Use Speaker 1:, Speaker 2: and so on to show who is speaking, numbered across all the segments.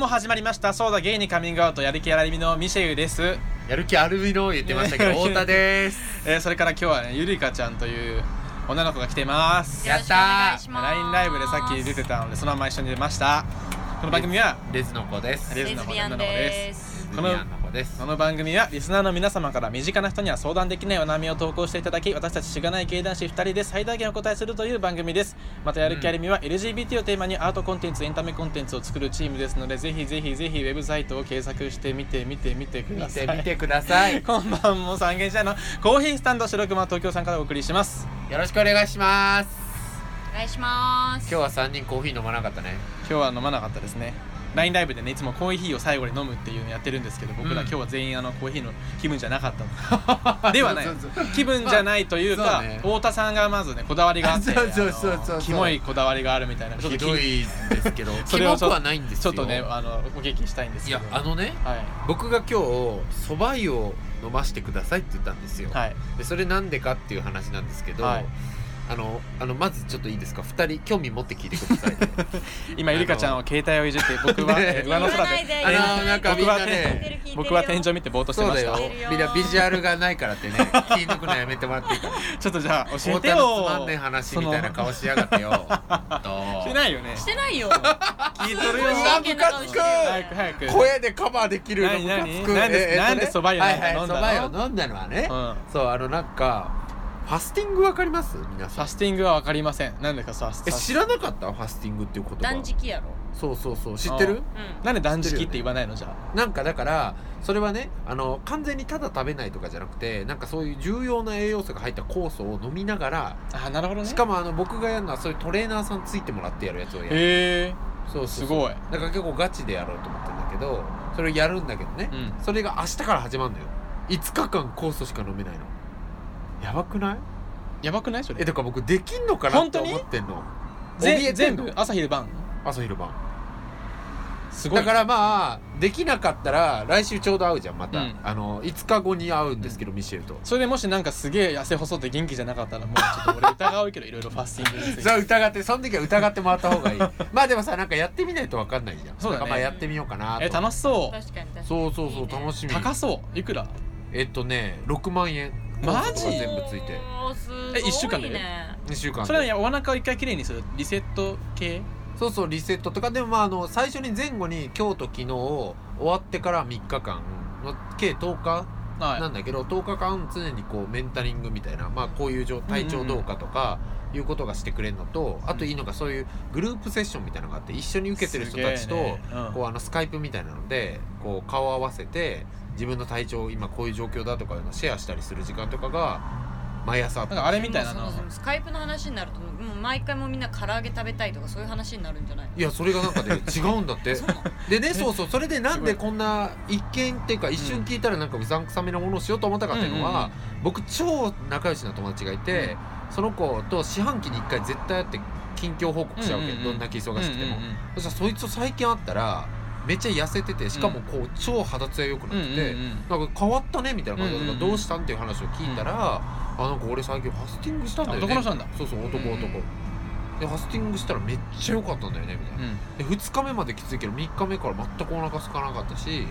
Speaker 1: も始まりました。そうだゲイにカミングアウトやる気あらみのミシェルです、
Speaker 2: やる気あるみの言ってましたけど 太田です。
Speaker 1: えーそれから今日はねゆりかちゃんという女の子が来てます。
Speaker 2: やったー。
Speaker 1: LINE ライブでさっき出てたのでそのまま一緒に出ましたこの番組は
Speaker 2: レズの子です。
Speaker 1: レ
Speaker 2: レ
Speaker 1: ズの子女の子
Speaker 3: レズビアンで
Speaker 1: です
Speaker 2: ズビアンの子です。
Speaker 1: この番組はリスナーの皆様から身近な人には相談できないお悩みを投稿していただき私たちしがない芸男子2人で最大限お答えするという番組です。またやる気ありみは LGBT をテーマにアートコンテンツエンタメコンテンツを作るチームですのでぜひぜひぜひウェブサイトを検索してみてみてみてく
Speaker 2: 見
Speaker 1: ださい。
Speaker 2: てみてください。
Speaker 1: 今晩 も三軒茶屋のコーヒースタンド白熊東京さんからお送りします。
Speaker 2: よろしくお願いします。
Speaker 3: お願いします。
Speaker 2: 今日は3人コーヒー飲まなかったね。
Speaker 1: 今日は飲まなかったですね LINE ライブでねいつもコーヒーを最後に飲むっていうのやってるんですけど僕ら
Speaker 2: うん
Speaker 1: 今日は全員あのコーヒーの気分じゃなかったのではない。気分じゃないというか
Speaker 2: ね。
Speaker 1: 太田さんがまずねこだわりがあってキモいこだわりがあるみたいなちょっと
Speaker 2: ひどいですけど。
Speaker 1: それをちょ
Speaker 2: キモくはないんですよ。
Speaker 1: ちょっとねあのお聞きしたいんです
Speaker 2: い
Speaker 1: けど
Speaker 2: やあのね
Speaker 1: は
Speaker 2: 僕が今日蕎麦湯を飲ましてくださいって言ったんですよ。
Speaker 1: いはい。
Speaker 2: でそれなんでかっていう話なんですけど、
Speaker 1: はい
Speaker 2: あのあのまずちょっといいですか？2人興味持って聞いてください。ね
Speaker 1: 今ゆりかちゃんは携帯をいじって 僕は
Speaker 2: ね。
Speaker 1: え上の空
Speaker 3: で。
Speaker 1: で
Speaker 2: あのなんかみんな
Speaker 1: 僕は
Speaker 2: ね
Speaker 1: 僕は天井見てぼーっとしてました。
Speaker 2: そうだよ。みんなビジュアルがないからってね。気抜くのやめてもらっていいかな
Speaker 1: ちょっとじゃあ教え
Speaker 2: 太
Speaker 1: て
Speaker 2: 田のつま
Speaker 1: よ
Speaker 2: んねえ話みたいな顔しやがってよ。と
Speaker 1: してないよね。
Speaker 3: してないよ。
Speaker 1: 聞いとるよ。
Speaker 2: うわムカつく
Speaker 1: 早く早く。
Speaker 2: 声でカバーできるのムカつく
Speaker 1: なんで。
Speaker 2: え
Speaker 1: なんで
Speaker 2: えっとね。
Speaker 1: 蕎麦湯
Speaker 2: はいはい
Speaker 1: 飲んだの？
Speaker 2: 蕎麦湯飲んだのはね、
Speaker 1: うん。
Speaker 2: そうあのなんかファスティングわかります？皆
Speaker 1: フ
Speaker 2: さん。
Speaker 1: ァスティングは分かりません。なんでかさ
Speaker 2: え知らなかった？ファスティングっていう言葉
Speaker 3: 断食やろ
Speaker 2: そうそうそう。知ってる？
Speaker 3: うん。
Speaker 1: なんで断食って言わないの？じゃあ。
Speaker 2: なんかだからそれはねあの完全にただ食べないとかじゃなくてなんかそういう重要な栄養素が入った酵素を飲みながら
Speaker 1: あなるほどね。
Speaker 2: しかもあの僕がやるのはそういうトレーナーさんついてもらってやるやつをやる。
Speaker 1: へえ
Speaker 2: そうそうそう。
Speaker 1: すごい。
Speaker 2: だから結構ガチでやろうと思ってんだけどそれをやるんだけどね、
Speaker 1: うん。
Speaker 2: それが明日から始まるのよ。5日間酵素しか飲めないのやばくない？
Speaker 1: やばくないそれ？
Speaker 2: えだから僕できんのかなって
Speaker 1: 本当に？
Speaker 2: 思ってんの。
Speaker 1: ぜ全部？朝昼晩？
Speaker 2: 朝昼晩。
Speaker 1: すごい。
Speaker 2: だからまあできなかったら来週ちょうど会うじゃんまた、
Speaker 1: うん。
Speaker 2: あの5日後に会うんですけど、ミシェルと。
Speaker 1: それでもしなんかすげえ痩せ細って元気じゃなかったらもうちょっと俺疑うけどいろいろファスティングについて。
Speaker 2: そう疑ってその時は疑ってもらった方がいい。まあでもさなんかやってみないと分かんないじゃん。
Speaker 1: そうだね。
Speaker 2: からまあやってみようかなと。
Speaker 1: え楽しそう。
Speaker 3: 確かに確かに。
Speaker 2: そうそうそう楽しみ。
Speaker 1: 高そう。いくら？
Speaker 2: えっとね6万円
Speaker 1: マジ？
Speaker 2: 全部ついて。
Speaker 3: おーすごいね。
Speaker 1: え一週間で
Speaker 2: 2週間。で
Speaker 1: それはお腹を一回きれいにするリセット系？
Speaker 2: そうそうリセットとか。でもまああの最初に前後に今日と昨日終わってから3日間。の計10日？
Speaker 1: はい。
Speaker 2: なんだけど10日間常にこうメンタリングみたいな、まあ、こういう状体調どうかとかいうことがしてくれるのとあといいのがそういうグループセッションみたいなのがあって一緒に受けてる人たちと、こうあのスカイプみたいなのでこう顔を合わせて自分の体調今こういう状況だとかいうのをシェアしたりする時間とかが毎朝。あった
Speaker 1: なんかあれみたいなの
Speaker 3: スカイプの話になるともう毎回もうみんな唐揚げ食べたいとかそういう話になるんじゃない
Speaker 2: いやそれがなんかね 違うんだって。でねそうそうそれでなんでこんな一見っていうか一瞬聞いたらなんかうさんくさめなものをしようと思ったかっていうのは、
Speaker 1: うんうん。うん
Speaker 2: 僕超仲良しな友達がいて、その子と四半期に1回絶対会って近況報告しちゃうわけ、
Speaker 1: うんうんうん。
Speaker 2: どんだけ忙しくても、
Speaker 1: うんうんうん。
Speaker 2: そしたらそいつと最近会ったらめっちゃ痩せててしかもこう超肌ツヤ良くなってて、
Speaker 1: うんうんうん
Speaker 2: なんか変わったねみたいな感じで、
Speaker 1: うんうんうん。
Speaker 2: どうしたん？っていう話を聞いたら、あなんか俺最近ファスティングしたんだよね。
Speaker 1: あ男の人なんだ。
Speaker 2: そうそう男男、
Speaker 1: うん。うんうん
Speaker 2: でファスティングしたらめっちゃ良かったんだよねみたいな、
Speaker 1: うん。
Speaker 2: で2日目まできついけど3日目から全くお腹空かなかったし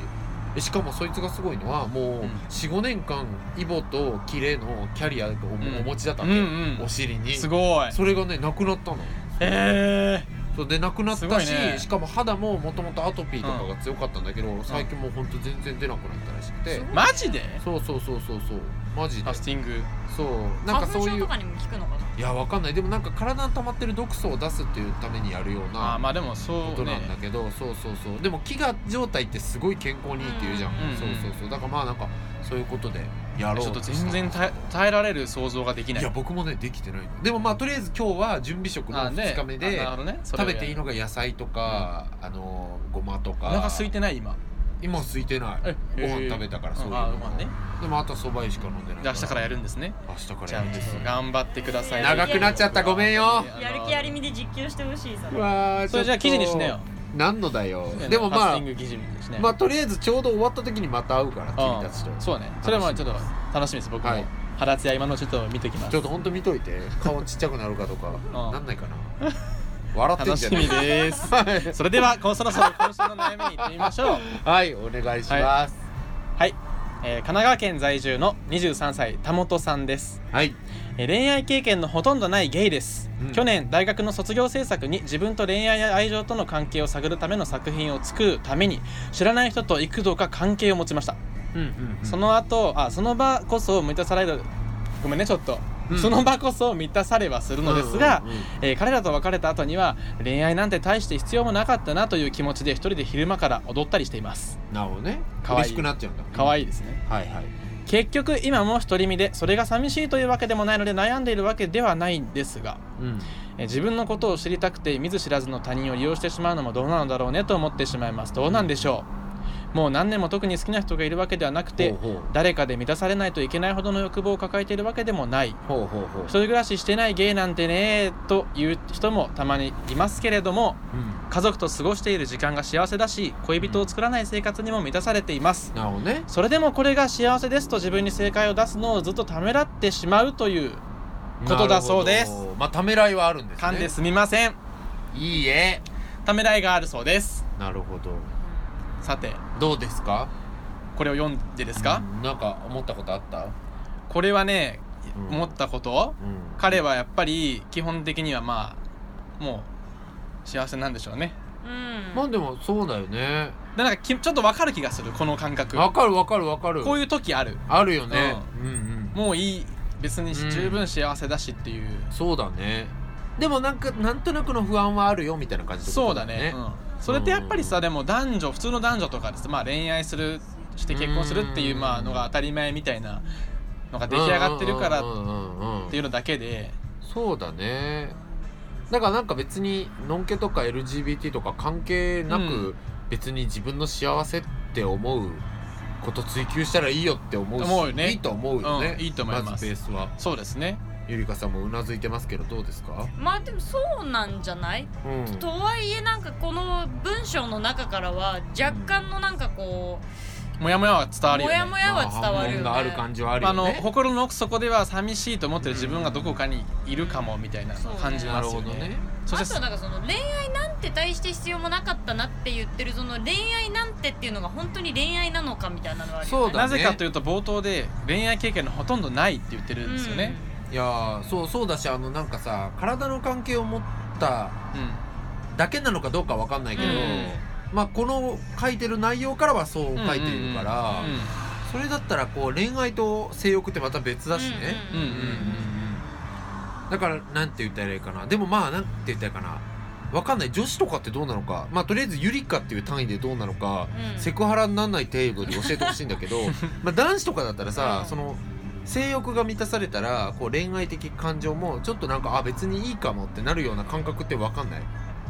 Speaker 2: でしかもそいつがすごいのはもう
Speaker 1: うん。
Speaker 2: 45年間イボとキレのキャリアをお,、持ちだったわ
Speaker 1: うん
Speaker 2: け、
Speaker 1: うん。
Speaker 2: お尻に。
Speaker 1: すごい。
Speaker 2: それがねなくなったの。
Speaker 1: え
Speaker 2: そうでなくなったし、
Speaker 1: いね。
Speaker 2: しかも肌ももともとアトピーとかが強かったんだけど、最近もうほんと全然出なくなったらしくて、
Speaker 1: マジで？
Speaker 2: そうそうそうそうそうマジで。
Speaker 1: ファスティング
Speaker 2: そう。なんかそういう。
Speaker 3: とかにも効くのかな？い
Speaker 2: やわかんない。でもなんか体に溜まってる毒素を出すっていうためにやるような
Speaker 1: まあでも
Speaker 2: こ
Speaker 1: そう
Speaker 2: となん
Speaker 1: ね
Speaker 2: だけど、そうそうそう。でも飢餓状態ってすごい健康にいいって言うじゃん、
Speaker 1: うん
Speaker 2: そうそうそう。だからまあなんかそういうことでやろう
Speaker 1: ちょっと全然耐え耐えられる想像ができない。
Speaker 2: いや僕もねできてないの。でもまあとりあえず今日は準備食の
Speaker 1: あ
Speaker 2: 2日目で
Speaker 1: あなるほどね。それをやる。
Speaker 2: 食べていいのが野菜とか、あのごまとか。
Speaker 1: お腹空いてない今
Speaker 2: 今空いてない。
Speaker 1: え
Speaker 2: ご飯食べたからそういうの。
Speaker 1: まあね。
Speaker 2: でもあとそば湯しか飲んでない
Speaker 1: 明日からやるんですね。
Speaker 2: 明日からやるんです。
Speaker 1: と頑張ってください。
Speaker 2: 長くなっちゃった。ごめんよ。
Speaker 3: やる気ありみで実況してほしいさ。
Speaker 2: うわー
Speaker 1: それじゃあ記事にしなよ。
Speaker 2: 何のだよ。でもまあまあとりあえずちょうど終わった時にまた会うから君たちと。
Speaker 1: うん。そうだね。それはまあちょっと楽しみです。僕も。
Speaker 2: はい
Speaker 1: 肌ツヤ今のちょっと見ときます。
Speaker 2: ちょっとほんと見といて。顔ちっちゃくなるかとか。
Speaker 1: うん。
Speaker 2: なんないかな笑ってん
Speaker 1: 楽しみです。それではこうそろそろ今週の悩みに行ってみましょう。
Speaker 2: はいお願いします。
Speaker 1: はい、えー神奈川県在住の23歳田本さんです。
Speaker 2: はい。
Speaker 1: えー恋愛経験のほとんどないゲイです、
Speaker 2: うん。
Speaker 1: 去年大学の卒業制作に自分と恋愛や愛情との関係を探るための作品を作るために知らない人と幾度か関係を持ちました、
Speaker 2: うんうん
Speaker 1: その後あその場こそ満たされるごめんねちょっと、
Speaker 2: うん
Speaker 1: その場こそ満たされはするのですが、えー彼らと別れた後には恋愛なんて大して必要もなかったなという気持ちで一人で昼間から踊ったりしています。
Speaker 2: なるほどね。
Speaker 1: かわい。
Speaker 2: くなっちゃうんだ。
Speaker 1: 可愛
Speaker 2: い
Speaker 1: いですね。
Speaker 2: はいはい。
Speaker 1: 結局今も独り身でそれが寂しいというわけでもないので悩んでいるわけではないんですが
Speaker 2: うん。
Speaker 1: え自分のことを知りたくて見ず知らずの他人を利用してしまうのもどうなのだろうねと思ってしまいます。どうなんでしょう？もう何年も特に好きな人がいるわけではなくて誰かで満たされないといけないほどの欲望を抱えているわけでもない。一人暮らししてないゲイなんてねという人もたまにいますけれども
Speaker 2: うん。
Speaker 1: 家族と過ごしている時間が幸せだし恋人を作らない生活にも満たされています。
Speaker 2: なるほどね。
Speaker 1: それでもこれが幸せですと自分に正解を出すのをずっとためらってしまうということだそうです。
Speaker 2: まあためらいはあるんですね。
Speaker 1: 勘ですみません。
Speaker 2: いいえ。
Speaker 1: ためらいがあるそうです。
Speaker 2: なるほど
Speaker 1: さて
Speaker 2: どうですか？
Speaker 1: これを読んでですか、
Speaker 2: うんなんか思ったことあった？
Speaker 1: これはね、
Speaker 2: うん。
Speaker 1: 思ったこと？
Speaker 2: うん。
Speaker 1: 彼はやっぱり基本的にはまあもう幸せなんでしょうね。
Speaker 3: うん。
Speaker 2: まあでもそうだよね。
Speaker 1: でなんかきちょっとわかる気がするこの感覚。
Speaker 2: わかるわかるわかる。
Speaker 1: こういう時ある。
Speaker 2: あるよね。うん。うん
Speaker 1: もういい別に
Speaker 2: うん。
Speaker 1: 十分幸せだしっていう、
Speaker 2: そうだね。でもなんかなんとなくの不安はあるよみたいな感じってこと
Speaker 1: そうだね、うん、それってやっぱりさでも男女普通の男女とかです、まあ、恋愛するして結婚するっていう
Speaker 2: うん
Speaker 1: まあのが当たり前みたいなのが出来上がってるからっていうのだけで。
Speaker 2: そうだね。だからなんか別にのんけとか LGBT とか関係なく、
Speaker 1: うん。
Speaker 2: 別に自分の幸せって思うこと追求したらいいよって思うし
Speaker 1: ね。
Speaker 2: いいと思うよね、
Speaker 1: うんいいと思います。
Speaker 2: ずベースは。
Speaker 1: そうですね
Speaker 2: ゆりかさんもうなずいてますけどどうですか？
Speaker 3: まあでもそうなんじゃない？
Speaker 2: うん。
Speaker 3: とはいえなんかこの文章の中からは若干のなんかこ
Speaker 1: モヤモヤは伝わるよね。
Speaker 3: うモヤモヤは伝わるよね。
Speaker 2: がある感じはある
Speaker 1: あの心の奥底では寂しいと思ってる自分がどこかにいるかもみたいな感じ
Speaker 2: な
Speaker 1: ますよね。
Speaker 2: るほどね。
Speaker 3: あとはなんかその恋愛なんて大して必要もなかったなって言ってるその恋愛なんてっていうのが本当に恋愛なのかみたいなのはあるよね。
Speaker 2: そうだ
Speaker 1: なぜかというと冒頭で恋愛経験のほとんどないって言ってるんですよね、
Speaker 2: いやーそうそうだしあのなんかさ体の関係を持った
Speaker 1: うん。
Speaker 2: だけなのかどうかわかんないけど、
Speaker 3: うん。
Speaker 2: まあこの書いてる内容からはそう書いているから、
Speaker 1: うん。
Speaker 2: それだったらこう恋愛と性欲ってまた別だしね、だからなんて言ったらいいかな。でもまあなんて言ったらいいかな。わかんない。女子とかってどうなのか。まあとりあえずゆりかっていう単位でどうなのか、
Speaker 3: うん。
Speaker 2: セクハラにならない程度に教えてほしいんだけど まあ男子とかだったらさ、
Speaker 3: うん。
Speaker 2: その性欲が満たされたらこう恋愛的感情もちょっとなんかあ別にいいかもってなるような感覚ってわかんない？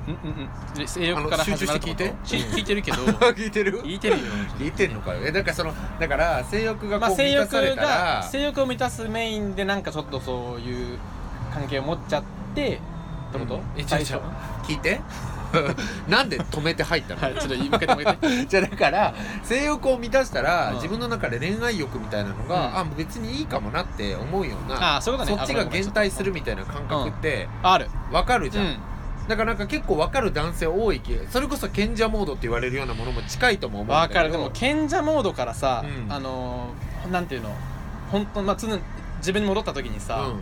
Speaker 1: うんうんうん。で性欲から
Speaker 2: 集中して聞いて？
Speaker 1: し聞いてるけど。
Speaker 2: 聞いてる？
Speaker 1: 聞いてるよ。
Speaker 2: 聞いてんのかよ。えだからそのだから性欲がこう満たされた
Speaker 1: が
Speaker 2: ら、
Speaker 1: 性欲を満たすメインでなんかちょっとそういう関係を持っちゃってってこと、
Speaker 2: うん。え
Speaker 1: 最初
Speaker 2: 違う違う聞いて なんで止めて入ったの、
Speaker 1: はいちょっと言い向けてもらって。
Speaker 2: じゃあだから性欲を満たしたら、
Speaker 1: うん。
Speaker 2: 自分の中で恋愛欲みたいなのが、
Speaker 1: うん。
Speaker 2: あ別にいいかもなって思うような
Speaker 1: あそう
Speaker 2: そっちが減退するみたいな感覚って
Speaker 1: ある。
Speaker 2: わかるじゃん、
Speaker 1: うん。
Speaker 2: だからなんか結構わかる男性多い気それこそ賢者モードって言われるようなものも近いとも思うんだけど。
Speaker 1: わかる。でも賢者モードからさ、
Speaker 2: うん。
Speaker 1: あのーなんていうの？本当まあ常に自分に戻った時にさ、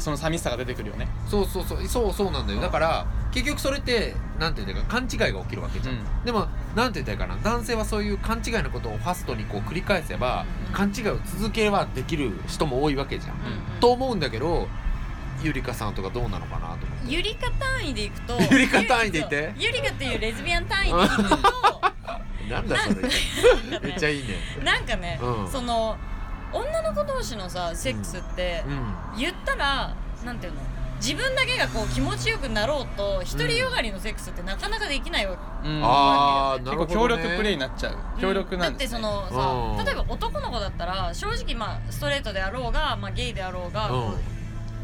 Speaker 1: その寂しさが出てくるよね。
Speaker 2: うん、そうそうそう。そうそうなんだよ、
Speaker 1: うん。
Speaker 2: だから結局それってなんていうんだか勘違いが起きるわけじゃん、
Speaker 1: うん。
Speaker 2: でもなんて言ったらいいかな。男性はそういう勘違いのことをファストにこう繰り返せば、
Speaker 3: うん。
Speaker 2: 勘違いを続けはできる人も多いわけじゃん、
Speaker 3: うん
Speaker 2: と思うんだけどゆりかさんとかどうなのかなと思って。
Speaker 3: ゆりか単位でいくと
Speaker 2: ゆりか単位でいて？
Speaker 3: ゆりかっていうレズビアン単位でいくと
Speaker 2: なんだそれ。
Speaker 3: なんかね
Speaker 2: めっちゃいいね。
Speaker 3: なんかね、
Speaker 2: うん。
Speaker 3: その女の子同士のさセックスって、
Speaker 2: うん。
Speaker 3: 言ったらなんていうの？自分だけがこう気持ちよくなろうと独りよがりのセックスってなかなかできないわけ、
Speaker 1: うん。
Speaker 2: ああな
Speaker 1: 結構
Speaker 2: るほど、ね、
Speaker 1: 協力プレイになっちゃう。協力なんです、ね。
Speaker 3: だってその
Speaker 2: うん。
Speaker 3: さ例えば男の子だったら正直まあストレートであろうが、まあ、ゲイであろうが、
Speaker 2: うん。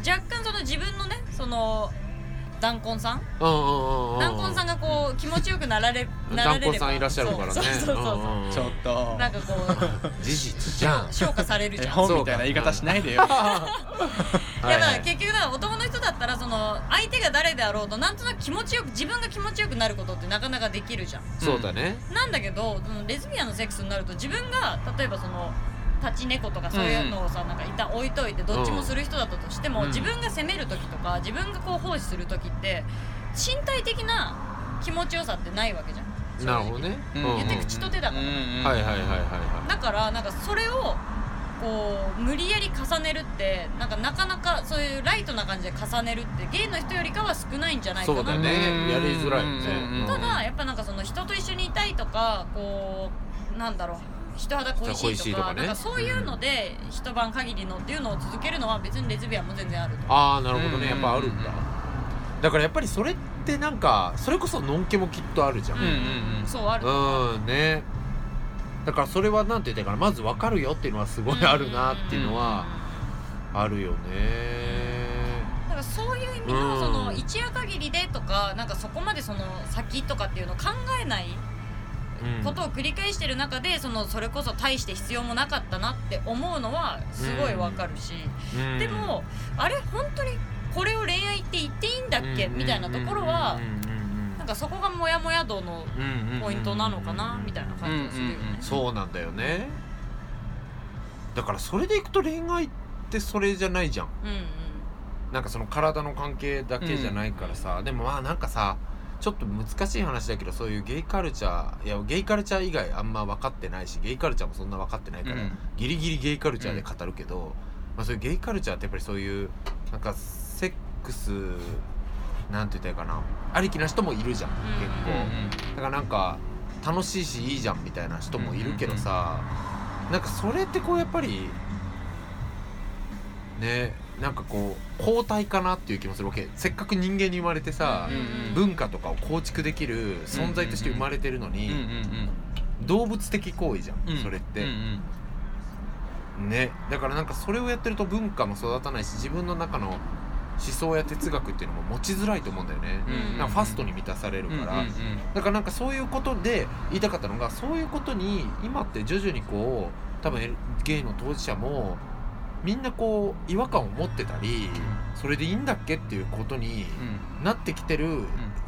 Speaker 3: 若干その自分のねその弾痕さん？弾痕さんがこう気持ちよくなられなられれば。
Speaker 2: さんいらっしゃるからね。
Speaker 3: そう。そうそう
Speaker 1: ちょっと。
Speaker 3: なんかこう
Speaker 2: 事実じゃん。
Speaker 3: 評価されるじ
Speaker 1: 絵
Speaker 3: ゃん。
Speaker 1: 本みたいな言い方しないでよ。
Speaker 3: いやだから結局だ男の人だったらその相手が誰であろうとなんとなく気持ちよく自分が気持ちよくなることってなかなかできるじゃん。
Speaker 2: そうだね。
Speaker 3: なんだけどそのレズビアンのセックスになると自分が例えばその立ち猫とかそういうのをさ、なんか一旦置いといてどっちもする人だったとしても、
Speaker 2: うん。
Speaker 3: 自分が責める時とか自分がこう奉仕する時って身体的な気持ちよさってないわけじゃん。
Speaker 2: なるほどね。
Speaker 1: うん。
Speaker 2: うん
Speaker 3: 言って口と手だから、
Speaker 1: うん。
Speaker 2: はいはいはいはいは
Speaker 3: だからなんかそれをこう無理やり重ねるってなんかなかなかそういうライトな感じで重ねるってゲイの人よりかは少ないんじゃないいかなと
Speaker 2: そうだね。やりづらいね。
Speaker 3: ただやっぱなんかその人と一緒にいたいとかこうなんだろう人肌恋しいとか
Speaker 2: とかね。
Speaker 3: なんかそういうので一晩限りのっていうのを続けるのは別にレズビアンも全然あると
Speaker 2: ああなるほど
Speaker 1: うん。
Speaker 2: ねやっぱあるんだ。だからやっぱりそれってなんかそれこそのんけもきっとあるじゃん。
Speaker 1: うんうんうん。
Speaker 3: そうある。
Speaker 2: うんね。だからそれはなんて言ったらいいかな。まず分かるよっていうのはすごいあるなっていうのはあるよね。
Speaker 3: だからそういう意味の
Speaker 2: うん
Speaker 3: その一夜限りでとかなんかそこまでその先とかっていうのを考えない
Speaker 2: うん
Speaker 3: ことを繰り返してる中でそのそれこそ大して必要もなかったなって思うのはすごいわかるし、
Speaker 2: うん。
Speaker 3: でもあれ本当にこれを恋愛って言っていいんだっけ？みたいなところはなんかそこがモヤモヤ度のポイントなのかな？みたいな感じがするよね。
Speaker 1: うんうんうん。
Speaker 2: そうなんだよね。だからそれでいくと恋愛ってそれじゃないじゃん。
Speaker 3: うんうん。
Speaker 2: なんかその体の関係だけじゃないからさ、でもまあなんかさちょっと難しい話だけどそういうゲイカルチャーいやゲイカルチャー以外あんま分かってないしゲイカルチャーもそんな分かってないから、
Speaker 1: うん。
Speaker 2: ギリギリゲイカルチャーで語るけど、まあ、そういうゲイカルチャーってやっぱりそういうなんかセックスなんて言ったらいいかな。ありきな人もいるじゃん
Speaker 3: うん。
Speaker 2: 結構、だからなんか楽しいしいいじゃんみたいな人もいるけどさ、なんかそれってこうやっぱりねなんかこう交代かなっていう気もする。わけせっかく人間に生まれてさ、文化とかを構築できる存在として生まれてるのに、動物的行為じゃん、
Speaker 1: うん。
Speaker 2: それって、ね。だからなんかそれをやってると文化も育たないし自分の中の思想や哲学っていうのも持ちづらいと思うんだよね、
Speaker 1: うん
Speaker 2: なんかファストに満たされるから、だからなんかそういうことで言いたかったのがそういうことに今って徐々にこう多分ゲイの当事者もみんなこう違和感を持ってたりそれでいいんだっけっていうことになってきてる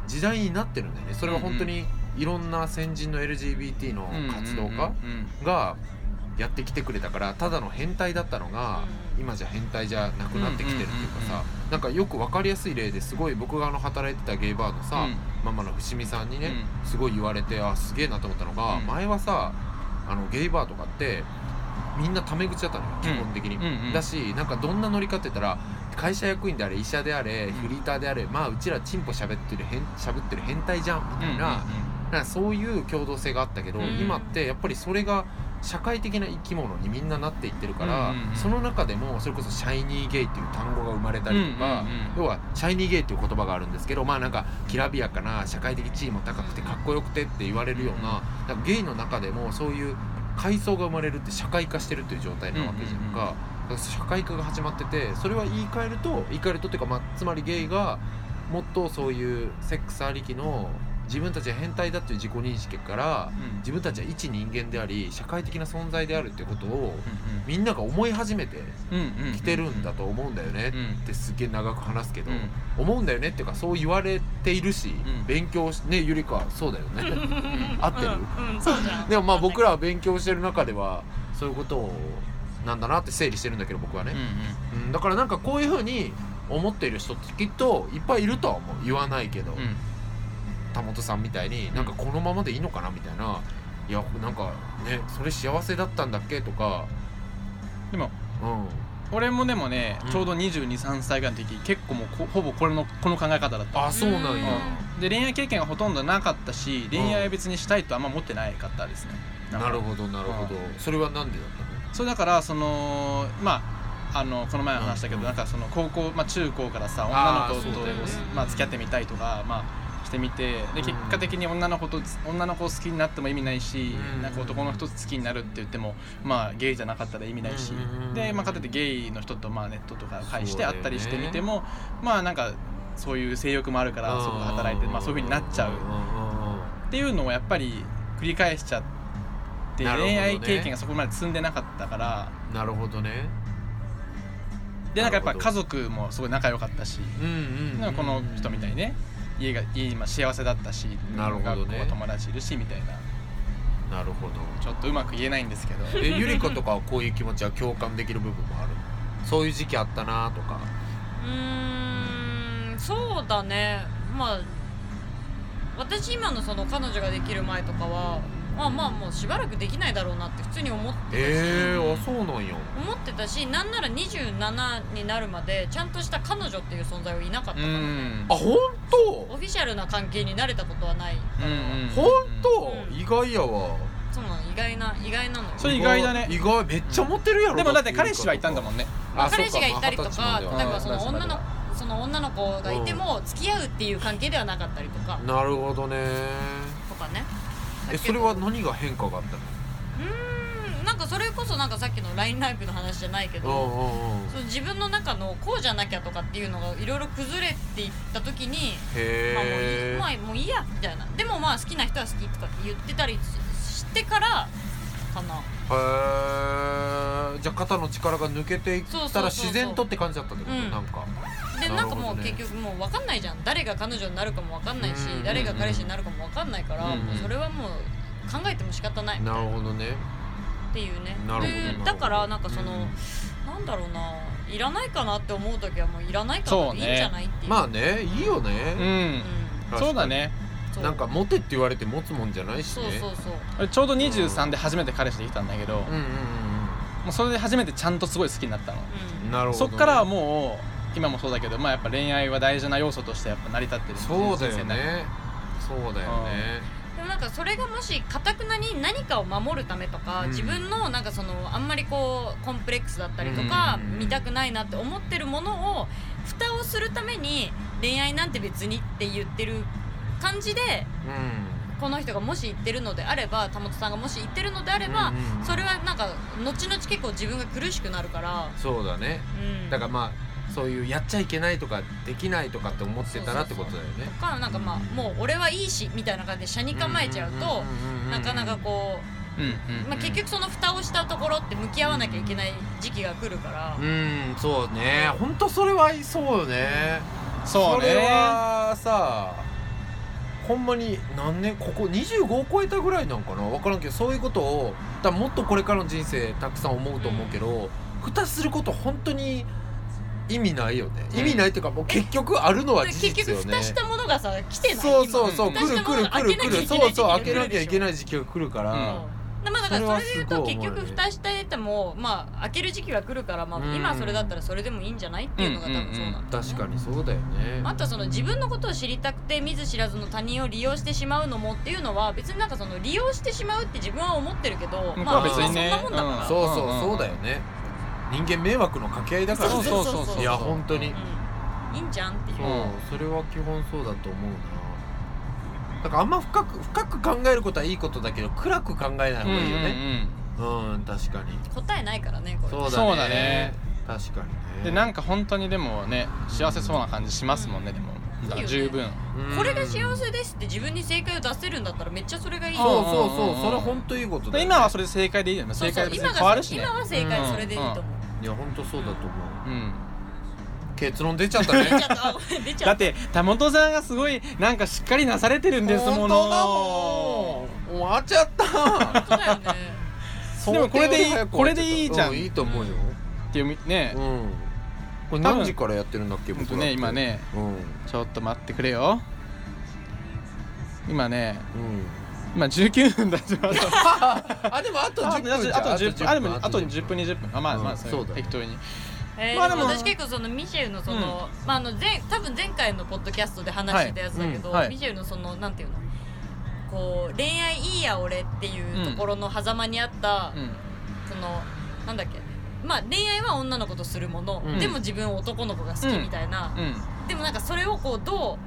Speaker 2: 時代になってるんだよね。それは本当にいろんな先人の LGBT の
Speaker 1: うん
Speaker 2: 活動家がやってきてくれたからただの変態だったのが
Speaker 3: うん。
Speaker 2: 今じゃ変態じゃなくなってきてるっていうかさなんかよく分かりやすい例ですごい僕があの働いてたゲイバーのさ、
Speaker 1: うん。
Speaker 2: ママの伏見さんにね、
Speaker 1: う
Speaker 2: すごい言われてあすげえなと思ったのが、
Speaker 1: うん。
Speaker 2: 前はさあのゲイバーとかってみんなタメ口だったのよ基本的に、
Speaker 1: うんうんうん。
Speaker 2: だしなんかどんなノリかって言ったら会社役員であれ医者であれフリーターであれまあうちらチンポ喋ってる変喋ってる変態じゃんみたいな,、なんかそういう共同性があったけど、
Speaker 3: うん。
Speaker 2: 今ってやっぱりそれが社会的な生き物にみんななっていってるから、
Speaker 1: うんうんうん。
Speaker 2: その中でもそれこそシャイニーゲイっていう単語が生まれたりとか、
Speaker 1: うんうんうん。
Speaker 2: 要はシャイニーゲイっていう言葉があるんですけどまあなんかきらびやかな社会的地位も高くてかっこよくてって言われるようななんかゲイの中でもそういう階層が生まれるって社会化してるっていう状態なわけじゃんか,、だから社会化が始まっててそれは言い換えると言い換えるとっていうか、まあ、つまりゲイがもっとそういうセックスありきの自分たちは変態だっていう自己認識から
Speaker 1: うん。
Speaker 2: 自分たちは一人間であり社会的な存在であるっていうことを
Speaker 1: うん
Speaker 2: みんなが思い始めて
Speaker 1: うんうんうん。
Speaker 2: きてるんだと思うんだよね。
Speaker 1: うん。
Speaker 2: ってすげえ長く話すけど、
Speaker 1: うん。
Speaker 2: 思うんだよねっていうかそう言われているし、
Speaker 1: ん。
Speaker 2: 勉強しねゆりかそうだよね。合ってる？でもまあ僕らは勉強してる中ではそういうことをなんだなって整理してるんだけど僕はね。
Speaker 1: うん、
Speaker 2: うん。だからなんかこういうふうに思っている人ってきっといっぱいいるとは思う。言わないけど、
Speaker 1: うんうん
Speaker 2: 田本さんみたいになんかこのままでいいのかなみたいないやなんかねそれ幸せだったんだっけとか。
Speaker 1: でも
Speaker 2: うん。
Speaker 1: 俺もでもね
Speaker 2: うん。
Speaker 1: ちょうど2 2 3歳ぐらいの時結構もうこほぼこれのこの考え方だった。
Speaker 2: あそうなんや。
Speaker 1: うん。で恋愛経験がほとんどなかったし恋愛は別にしたいとあんま思ってないかったですね。
Speaker 2: なるほどなるほど。それはなんでだったの？
Speaker 1: それだからそのまああのこの前話したけど、
Speaker 2: うん。
Speaker 1: なんかその高校、まあ、中高からさ女の子と、まあ、付き合ってみたいとか、まあ、してみてで結果的に女の子と女の子を好きになっても意味ないし、
Speaker 2: うん。
Speaker 1: なんか男の人好きになるって言っても、まあ、ゲイじゃなかったら意味ないし、
Speaker 2: うん。
Speaker 1: で、まあ、かといってゲイの人とまあネットとか介して会ったりしてみても、まあなんかそういう性欲もあるからそこで働いて、まあ、そういうふうになっちゃう。っていうのをやっぱり繰り返しちゃって、恋愛経験がそこまで積んでなかったから。
Speaker 2: なるほどね。
Speaker 1: でなんかやっぱ家族もすごい仲良かったし、この人みたいにね家が家今幸せだったし
Speaker 2: なるほどね。
Speaker 1: 学校は友達いるしみたいな。
Speaker 2: なるほど。
Speaker 1: ちょっとうまく言えないんですけど。
Speaker 2: えゆり子とかはこういう気持ちは共感できる部分もあるそういう時期あったなとか。
Speaker 3: うーんそうだね。まあ私今のその彼女ができる前とかはまあまあもうしばらくできないだろうなって普通に思ってたし、
Speaker 2: えー、あそうなんや。
Speaker 3: 思ってたしなんなら27になるまでちゃんとした彼女っていう存在はいなかった
Speaker 1: う
Speaker 3: から、ね。
Speaker 1: ん。
Speaker 2: あ本当？
Speaker 3: オフィシャルな関係になれたことはない
Speaker 1: うんうん。
Speaker 2: 本当、
Speaker 3: うん。
Speaker 2: 意外やわ。
Speaker 3: そうなの意外な意外なのよ。
Speaker 1: それ意外だね。
Speaker 2: 意外めっちゃ持ってるやろ。
Speaker 1: でもだって彼氏はいたんだもんね。
Speaker 2: あ
Speaker 3: 彼氏がいたりと
Speaker 2: か
Speaker 3: 例えばその女の
Speaker 2: あ
Speaker 3: その女の子がいても付き合うっていう関係ではなかったりとか。
Speaker 2: なるほどねえそれは何が変化があったの？
Speaker 3: うーんなんかそれこそなんかさっきの LINE ライブの話じゃないけど、その自分の中のこうじゃなきゃとかっていうのがいろいろ崩れていった時に、まあもういい
Speaker 2: へ
Speaker 3: まあもういいやみたいな。でもまあ好きな人は好きとかって言ってたりししてからかな。
Speaker 2: えへえじゃあ肩の力が抜けていったら自然とって感じだったってこと、
Speaker 3: うん。
Speaker 2: なんか
Speaker 3: でなんかもう結局もう分かんないじゃん。誰が彼女になるかも分かんないし
Speaker 2: うん
Speaker 3: 誰が彼氏になるかも分かんないから、
Speaker 1: うん
Speaker 3: もうそれはもう考えても仕方ない
Speaker 2: ないる
Speaker 3: な
Speaker 2: ほどね。
Speaker 3: っていうね。だからなんかその、
Speaker 2: うん。
Speaker 3: なんだろうな。いらないかなって思う時はもういらないかな
Speaker 1: そうね。
Speaker 3: でいいんじゃないっていう。
Speaker 2: まあねいいよ
Speaker 1: う
Speaker 2: ね、
Speaker 1: ん。
Speaker 2: 確かに
Speaker 1: そうだね。
Speaker 2: なんかモテって言われて持つもんじゃないしね。
Speaker 3: そうそうそう。
Speaker 1: 俺ちょうど23で初めて彼氏できたんだけど、も
Speaker 2: うんうん。
Speaker 1: うそれで初めてちゃんとすごい好きになったの、
Speaker 3: うん
Speaker 2: うん。なるほど、ね、
Speaker 1: そっからはもう今もそうだけどまあやっぱ恋愛は大事な要素としてやっぱ成り立ってる
Speaker 2: そうだよね。そうだよね。
Speaker 3: でもなんかそれがもしかたくなに何かを守るためとか、
Speaker 2: うん。
Speaker 3: 自分のなんかそのあんまりこうコンプレックスだったりとか、
Speaker 2: うん。
Speaker 3: 見たくないなって思ってるものを蓋をするために恋愛なんて別にって言ってる感じで
Speaker 2: う
Speaker 3: この人がもし言ってるのであれば田本さんがもし言ってるのであれば、それはなんか後々結構自分が苦しくなるから、
Speaker 2: んそうだね。
Speaker 3: うん、
Speaker 2: だからまあそういうやっちゃいけないとかできないとかって思ってたらってことだよね。
Speaker 3: とかなんかまあもう俺はいいしみたいな感じで車に構えちゃうと、なかなかこう
Speaker 1: うんうんうん
Speaker 3: まあ、結局その蓋をしたところって向き合わなきゃいけない時期が来るから、
Speaker 2: うんそうね。本当それはそうよね。
Speaker 1: そうね。
Speaker 2: れはさほんまに何年ここ25を超えたぐらいなんかな？分からんけどそういうことをだもっとこれからの人生たくさん思うと思うけど、蓋すること本当に意味ないよね、
Speaker 1: うん。
Speaker 2: 意味ないっていうかもう結局あるのは
Speaker 3: で
Speaker 2: 事実よね。
Speaker 3: 結局蓋したものがさ来てない。
Speaker 2: そうそうそう
Speaker 1: 今
Speaker 2: 来る来る来る来るそうそう開けなきゃいけ
Speaker 3: ない
Speaker 2: 時期が来るから、
Speaker 1: うん。
Speaker 3: でまあだからそれで言うと結局蓋しててもまあ開ける時期は来るから、まあ
Speaker 2: う、ん。
Speaker 3: 今はそれだったらそれでもいいんじゃないっていうのが多分そうなんだ、ね。
Speaker 2: 確かにそうだよね。
Speaker 3: あとはその自分のことを知りたくて見ず知らずの他人を利用してしまうのもっていうのは別になんかその利用してしまうって自分は思ってるけどまあみんなそんなもんだから、
Speaker 1: うん。
Speaker 2: そうそうそうだよね人間迷惑の掛け合いだから。ね
Speaker 1: そうそうそう。そう
Speaker 2: いや本当に。
Speaker 3: うんいいんじゃんっていう。
Speaker 2: そうそれは基本そうだと思うな。だからあんま深く深く考えることはいいことだけど暗く考えない方がいいよね。うん確かに。
Speaker 3: 答えないからねこれ。
Speaker 2: そうだね。
Speaker 1: そうだね。
Speaker 2: 確かにね。
Speaker 1: でなんか本当にでもね幸せそうな感じしますもんねでも。だから十分。
Speaker 2: うん
Speaker 3: これが幸せですって自分に正解を出せるんだったらめっちゃそれがいい。よ
Speaker 2: そうそうそう。うんそれ本当いいことだよ、ね、
Speaker 1: 今はそれで正解でいいよね。
Speaker 3: そうそう。
Speaker 1: 正解で別変わるしね。
Speaker 3: 今は正解それでいいと思う、
Speaker 2: いや本当そうだと思う。
Speaker 1: うん。
Speaker 2: 結論出ちゃったね。
Speaker 3: 出ちゃった。あ出ちゃった
Speaker 1: だって田本さんがすごいなんかしっかりなされてるんですもの。
Speaker 2: 本当だもん。終わっちゃった。
Speaker 3: 本当だよね。
Speaker 1: でもこれでいい
Speaker 2: 想定より早く終わっちゃった。
Speaker 1: これでいいじゃん。
Speaker 2: ういいと思うよ。
Speaker 1: っていうね。
Speaker 2: うん。これ
Speaker 1: 多分
Speaker 2: 何時からやってるんだっけ
Speaker 1: ほんとね今ね。
Speaker 2: うん。
Speaker 1: ちょっと待ってくれよ。今ね。
Speaker 2: うん
Speaker 1: 今19分だちま
Speaker 2: あでもあと
Speaker 1: あ
Speaker 2: 10分
Speaker 1: あと10分あでもあと
Speaker 2: 10
Speaker 1: 10分20分あまあまあ
Speaker 2: うん
Speaker 1: そう
Speaker 2: だね。
Speaker 1: 適当に。
Speaker 3: えー
Speaker 1: まあでも
Speaker 3: 私結構そのミシェルのその、まああの前多分前回のポッドキャストで話してたやつだけど、
Speaker 1: はい。うんはい。
Speaker 3: ミシェルのそのなんていうの？こう恋愛いいや俺っていうところの狭間にあった、
Speaker 1: うん。
Speaker 3: そのなんだっけ？まあ恋愛は女の子とするもの、
Speaker 2: うん。
Speaker 3: でも自分は男の子が好きみたいな、
Speaker 1: うん。
Speaker 3: でもなんかそれをこうどう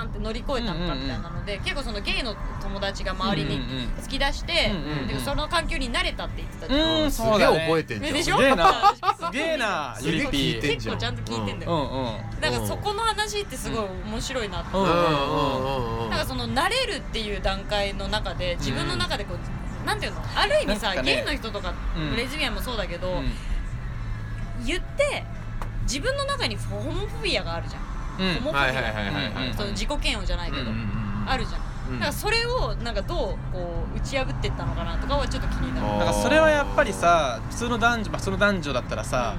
Speaker 3: ーンって乗り越えたのかみたいなので、結構そのゲイの友達が周りに突き出して、
Speaker 1: うんうんうん。
Speaker 3: でその環境に慣れたって言ってたじゃん、
Speaker 1: うん
Speaker 2: すげえ覚えてんじゃん。
Speaker 3: でしょ？
Speaker 1: すげえな。すげえなゆりぴ
Speaker 3: 結構ちゃんと聞いてんだ
Speaker 1: う
Speaker 3: よ、
Speaker 1: んうん。
Speaker 3: だからそこの話ってすごい面白いなって、
Speaker 1: う。ん。
Speaker 2: うんうんうんうん。
Speaker 3: なんかその慣れるっていう段階の中で自分の中でこう、なんていうの？ある意味さ、ゲイの人とか、
Speaker 1: うん。
Speaker 3: レズビアンもそうだけど、
Speaker 1: うん。
Speaker 3: 言って自分の中にホモフォビアがあるじゃんホモフォビア、
Speaker 2: はいはいはい。はいはい
Speaker 3: その自己嫌悪じゃないけど、
Speaker 2: うんうんうん
Speaker 3: あるじゃん、
Speaker 2: うん。
Speaker 3: だからそれをなんかどうこう打ち破っていったのかなとかはちょっと気になる。
Speaker 1: だからそれはやっぱりさ普通の男女まあその男女だったらさ、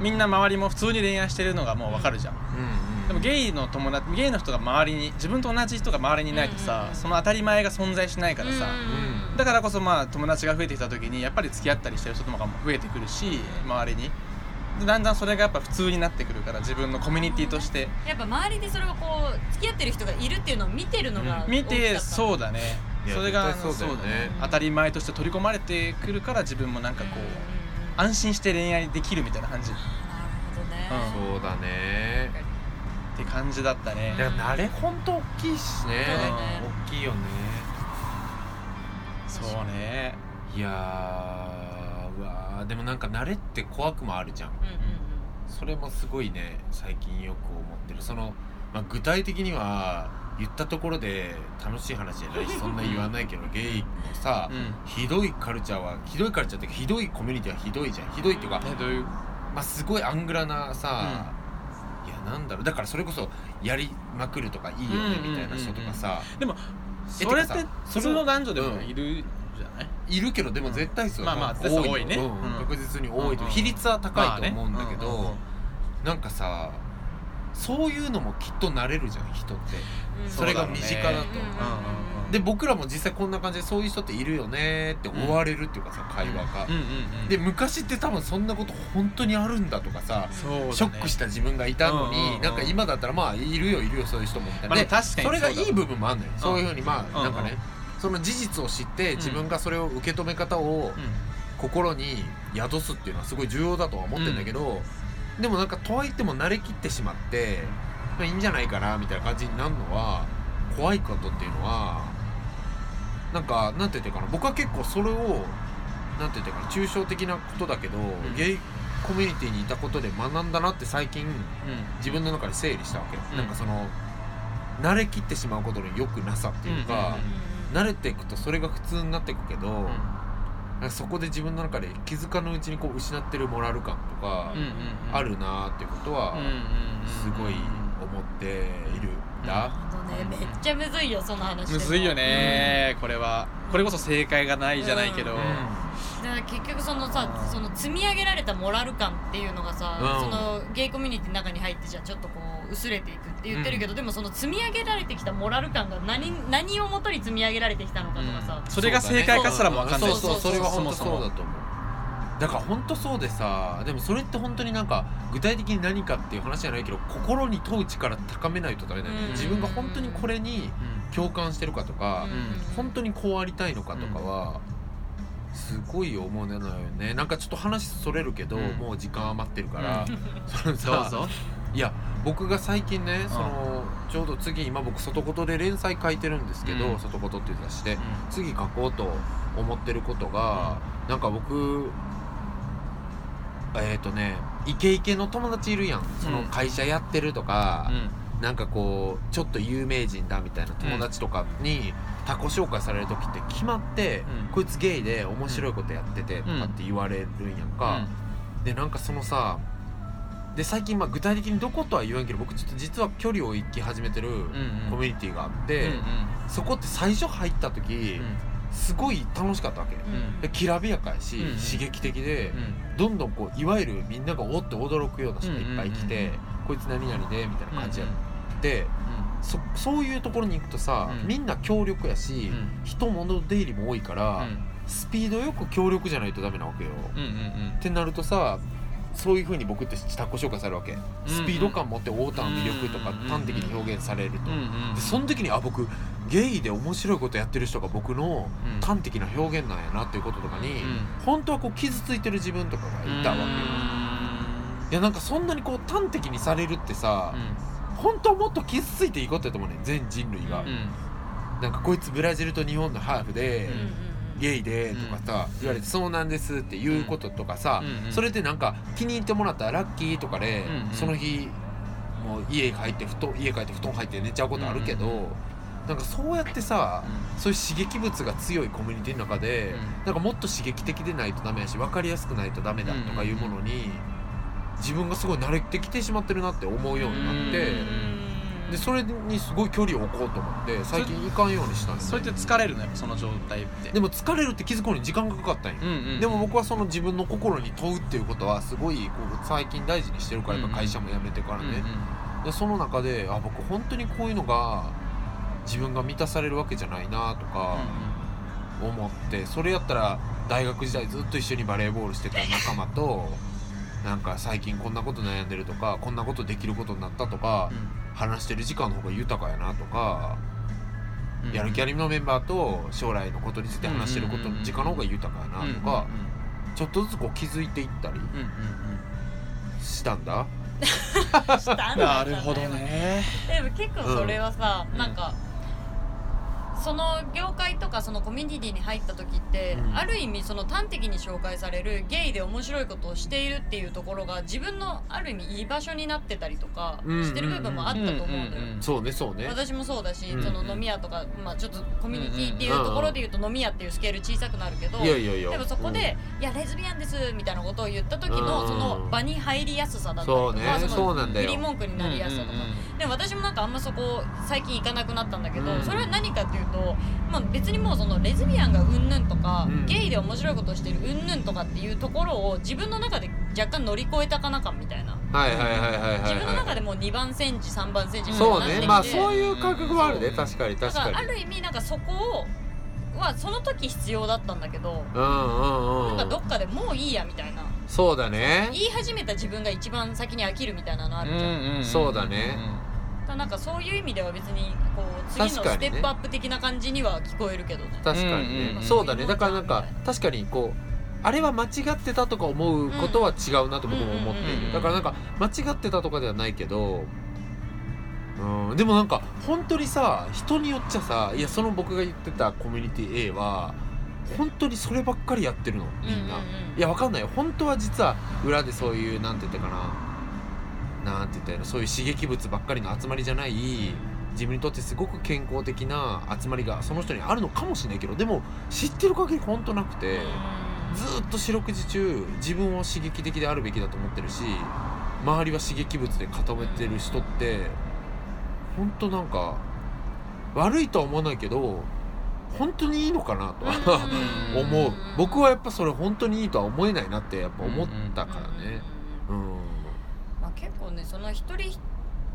Speaker 1: みんな周りも普通に恋愛してるのがもうわかるじゃん、
Speaker 2: うんうん
Speaker 1: でもゲイの友達ゲイの人が周りに自分と同じ人が周りにいないとさ、
Speaker 3: うんうんうん。
Speaker 1: その当たり前が存在しないからさ、
Speaker 3: うん
Speaker 1: だからこそまあ友達が増えてきた時にやっぱり付き合ったりしてる人とかも増えてくるし周りに。でだんだんそれがやっぱ普通になってくるから自分のコミュニティとして。
Speaker 3: やっぱ周りでそれをこう付き合ってる人がいるっていうのを見てるのが
Speaker 1: 見て
Speaker 3: う
Speaker 1: そうだね。それが
Speaker 2: そうだよね。
Speaker 1: 当たり前として取り込まれてくるから自分もなんかこう安心して恋愛できるみたいな感じ。っ
Speaker 3: なるほどね、
Speaker 2: そうだね。
Speaker 1: て感じだったね。
Speaker 2: だから慣れほんと大きいしね。
Speaker 1: ね。
Speaker 2: 大きいよね。
Speaker 1: そうね。
Speaker 2: いやーうわーでもなんか慣れって怖くもあるじゃん。
Speaker 3: うんうん
Speaker 2: それもすごいね最近よく思ってる。その、まあ、具体的には言ったところで楽しい話じゃないし そんな言わないけどゲイもさ、
Speaker 1: うん。
Speaker 2: ひどいカルチャーはひどいカルチャーっていうかひどいコミュニティはひどいじゃん。ひどいっていうか、
Speaker 1: ねどういう？
Speaker 2: まあ、すごいアングラなさ、いやなんだろう。だからそれこそやりまくるとかいいよね
Speaker 1: うん
Speaker 2: みたいな人とかさ、
Speaker 1: でも
Speaker 2: え
Speaker 1: それって
Speaker 2: てかさ
Speaker 1: 普通の男女でも
Speaker 2: うん。
Speaker 1: いるい
Speaker 2: いるけどでも絶対数は
Speaker 1: まあまあ
Speaker 2: 多
Speaker 1: いね。
Speaker 2: うん
Speaker 1: うん。
Speaker 2: 確実に多いと
Speaker 1: う。ん
Speaker 2: 比率は高いと思うんだけど、
Speaker 1: まあね。うんうんうん。
Speaker 2: なんかさそういうのもきっとなれるじゃん人って。
Speaker 3: うん。
Speaker 2: それが身近だと。
Speaker 3: うんうんうん
Speaker 2: で僕らも実際こんな感じでそういう人っているよねって追われるっていうかさ、会話が、
Speaker 1: うんうんうん
Speaker 2: で昔って多分そんなこと本当にあるんだとかさ、
Speaker 1: ね。
Speaker 2: ショックした自分がいたのに、
Speaker 1: うんうんうん。
Speaker 2: なんか今だったらまあいるよいるよそういう人もみた。いな、
Speaker 1: まあ
Speaker 2: それがいい部分もあるのよ、そういうふうにまあ、
Speaker 1: うん。
Speaker 2: なんかねその事実を知って自分がそれを受け止め方を心に宿すっていうのはすごい重要だとは思ってるんだけど、でもなんかとはいっても慣れきってしまって、まあ、いいんじゃないかなみたいな感じになるのは怖いことっていうのはなんかなんて言ってるかな。僕は結構それをなんて言ってるかな。抽象的なことだけど、
Speaker 1: ん。
Speaker 2: ゲイコミュニティにいたことで学んだなって最近
Speaker 1: うん。
Speaker 2: 自分の中で整理したわけよ、
Speaker 1: うん。
Speaker 2: なんかその慣れきってしまうことの良くなさっていうか、慣れていくとそれが普通になっていくけど、なんかそこで自分の中で気づかぬうちにこう失ってるモラル感とかあるなーっていうことはすごい思っているん。だ、
Speaker 3: ね。めっちゃむずいよその話
Speaker 1: むずいよねこれは。これこそ正解がないじゃないけど。
Speaker 3: うんだから結局そのさ
Speaker 1: うん。
Speaker 3: その積み上げられたモラル感っていうのがさ、
Speaker 2: うん。
Speaker 3: そのゲイコミュニティの中に入ってじゃあちょっとこう薄れていくって言ってるけど、でもその積み上げられてきたモラル感が何何をもとに積み上げられてきたのかとかさ、
Speaker 1: それが正解かすらも分かんない。
Speaker 2: そうそうそれは本当
Speaker 1: そ
Speaker 2: うだと思う。だから本当そうでさでもそれって本当になんか具体的に何かっていう話じゃないけど心に問う力高めないとダメだよね、
Speaker 3: うん。
Speaker 2: 自分が本当にこれに共感してるかとか、
Speaker 1: ん。
Speaker 2: 本当にこうありたいのかとかは、すごい思うのよね。なんかちょっと話それるけど、
Speaker 1: うん。
Speaker 2: もう時間余ってるから、
Speaker 1: うん。
Speaker 2: その
Speaker 1: ど
Speaker 2: さ
Speaker 1: うぞ。
Speaker 2: いや僕が最近ねそのちょうど次今僕外言で連載書いてるんですけど、
Speaker 1: うん。
Speaker 2: 外言っていう雑誌で次書こうと思ってることが、なんか僕えっ、とねイケイケの友達いるやん。その
Speaker 1: うん。
Speaker 2: 会社やってるとか
Speaker 1: う、ん
Speaker 2: なんかこうちょっと有名人だみたいな友達とかに他己紹介される時って決まって、
Speaker 1: うん。
Speaker 2: こいつゲイで面白いことやっててとかって言われるんやんか、でなんかそのさで最近まあ具体的にどことは言わんけど僕ちょっと実は距離を置き始めてる
Speaker 1: うんうん。
Speaker 2: コミュニティがあって、
Speaker 1: うんうん。
Speaker 2: そこって最初入った時、すごい楽しかったわけ、
Speaker 3: うん。
Speaker 2: できらびやかやし、
Speaker 1: うんうん。
Speaker 2: 刺激的で、
Speaker 1: うん。
Speaker 2: どんどんこういわゆるみんながおって驚くような人がいっぱい来て、
Speaker 1: うんうん
Speaker 2: こいつ何々でみたいな感じや
Speaker 1: うん
Speaker 2: って、そそういうところに行くとさ、
Speaker 1: うん。
Speaker 2: みんな協力やし、
Speaker 1: うん。
Speaker 2: 人物出入りも多いから、
Speaker 1: うん。
Speaker 2: スピードよく協力じゃないとダメなわけよ。
Speaker 1: うんうんうん。
Speaker 2: ってなるとさそういうふうに僕って他己紹介されるわけ。スピード感持って太田の魅力とか
Speaker 1: うん
Speaker 2: 端的に表現されると、
Speaker 1: うんうん
Speaker 2: でその時にあ僕ゲイで面白いことやってる人が僕の
Speaker 1: うん。
Speaker 2: 端的な表現なんやなっていうこととかに、
Speaker 1: うん。
Speaker 2: 本当はこう傷ついてる自分とかがいたわけよ、いやなんかそんなにこう端的にされるってさ、本当はもっと傷ついていいことやと思うねん全人類が、なんかこいつブラジルと日本のハーフで、ゲイでとかさ、
Speaker 1: うん
Speaker 2: 言われてそうなんですっていうこととかさ、それでなんか気に入ってもらったらラッキーとかで、その日もう家帰って布団家帰って布団入って寝ちゃうことあるけど、なんかそうやってさ、そういう刺激物が強いコミュニティの中で、
Speaker 1: うん。
Speaker 2: なんかもっと刺激的でないとダメやし分かりやすくないとダメだとかいうものに、自分がすごい慣れてきてしまってるなって思うようになって、
Speaker 3: うん。
Speaker 2: でそれにすごい距離を置こうと思って最近行かんようにしたんです
Speaker 1: それって疲れるのやっぱその状態って。
Speaker 2: でも疲れるって気づくのに時間がかかったんよ、
Speaker 1: うんうん
Speaker 2: でも僕はその自分の心に問うっていうことはすごいこう最近大事にしてるからやっぱ会社も辞めてからね、でその中であ僕本当にこういうのが自分が満たされるわけじゃないなとか思ってそれやったら大学時代ずっと一緒にバレーボールしてた仲間となんか最近こんなこと悩んでるとかこんなことできることになったとか話してる時間の方が豊かやなとか
Speaker 1: うん。
Speaker 2: やる気ありのメンバーと将来のことについて話してることの時間の方が豊かやなとかちょっとずつこう気づいていったり
Speaker 1: うんうんうんうん。
Speaker 2: したんだ？
Speaker 3: したんだ。
Speaker 1: なるほどね。
Speaker 3: でも結構それはさ、
Speaker 1: うん。
Speaker 3: なんかその業界とかミュニティに入った時って、
Speaker 2: うん。
Speaker 3: ある意味その端的に紹介されるゲイで面白いことをしているっていうところが自分のある意味居場所になってたりとか
Speaker 2: うん。
Speaker 3: してる部分もあったと思うのよ、
Speaker 1: うんうんうん
Speaker 2: そうねそうね。
Speaker 3: 私もそうだし、
Speaker 2: うん
Speaker 3: その飲み屋とか、まあ、ちょっとコミュニティっていうところで言うと飲み屋っていうスケール小さくなるけどでもそこで、いやレズビアンですみたいなことを言った時の、
Speaker 2: うん。
Speaker 3: その場に入りやすさだったりとか
Speaker 2: そうね
Speaker 3: の
Speaker 2: そうなんだよ。
Speaker 3: 売り文句になりやすさとか、
Speaker 1: うんうんうん。
Speaker 3: でも私もなんかあんまそこ最近行かなくなったんだけど、
Speaker 2: うん。
Speaker 3: それは何かっていうと、まあ、別にもうそのレズビアンがうんぬんとか、
Speaker 2: うん。
Speaker 3: ゲイで面白いことをしてるうんぬんとかっていうところを自分の中で若干乗り越えたかな感みたいな。
Speaker 2: はいはいはいはいはい
Speaker 3: 自分の中
Speaker 2: は
Speaker 3: でもう2番センチ3番センチ
Speaker 2: い
Speaker 3: みたいに
Speaker 2: そうねまあそういう感覚はあるね。
Speaker 1: う。ん
Speaker 2: 確かに確からに
Speaker 3: ある意味なんかそこをはその時必要だったんだけど、
Speaker 2: うんうんうん
Speaker 3: なんかどっかでもういいやみたいな。
Speaker 2: そうだね。
Speaker 3: 言い始めた自分が一番先に飽きるみたいなのあるじゃん、
Speaker 1: んんん
Speaker 2: そうだね。
Speaker 3: だからなんかそういう意味では別にこう次のステップアップ的な感じには聞こえるけどね。
Speaker 2: 確かに
Speaker 1: うんうんうん。
Speaker 2: ねそうだね。だからなんか確かにこうあれは間違ってたとか思うことは違うなと僕も思っている。だからなんか間違ってたとかではないけどうん。でもなんか本当にさ人によっちゃさいやその僕が言ってたコミュニティ A は本当にそればっかりやってるのみんな、いやわかんないよ。本当は実は裏でそういうなんて言ったかななんて言ったらそういう刺激物ばっかりの集まりじゃない自分にとってすごく健康的な集まりがその人にあるのかもしれないけどでも知ってる限り本当なくて、ずーっと四六時中自分を刺激的であるべきだと思ってるし周りは刺激物で固めてる人って本当なんか悪いとは思わないけど本当にいいのかなとは
Speaker 1: うん。
Speaker 2: 思う。僕はやっぱそれ本当にいいとは思えないなってやっぱ思ったからね。うん。
Speaker 3: まあ、結構ねその一人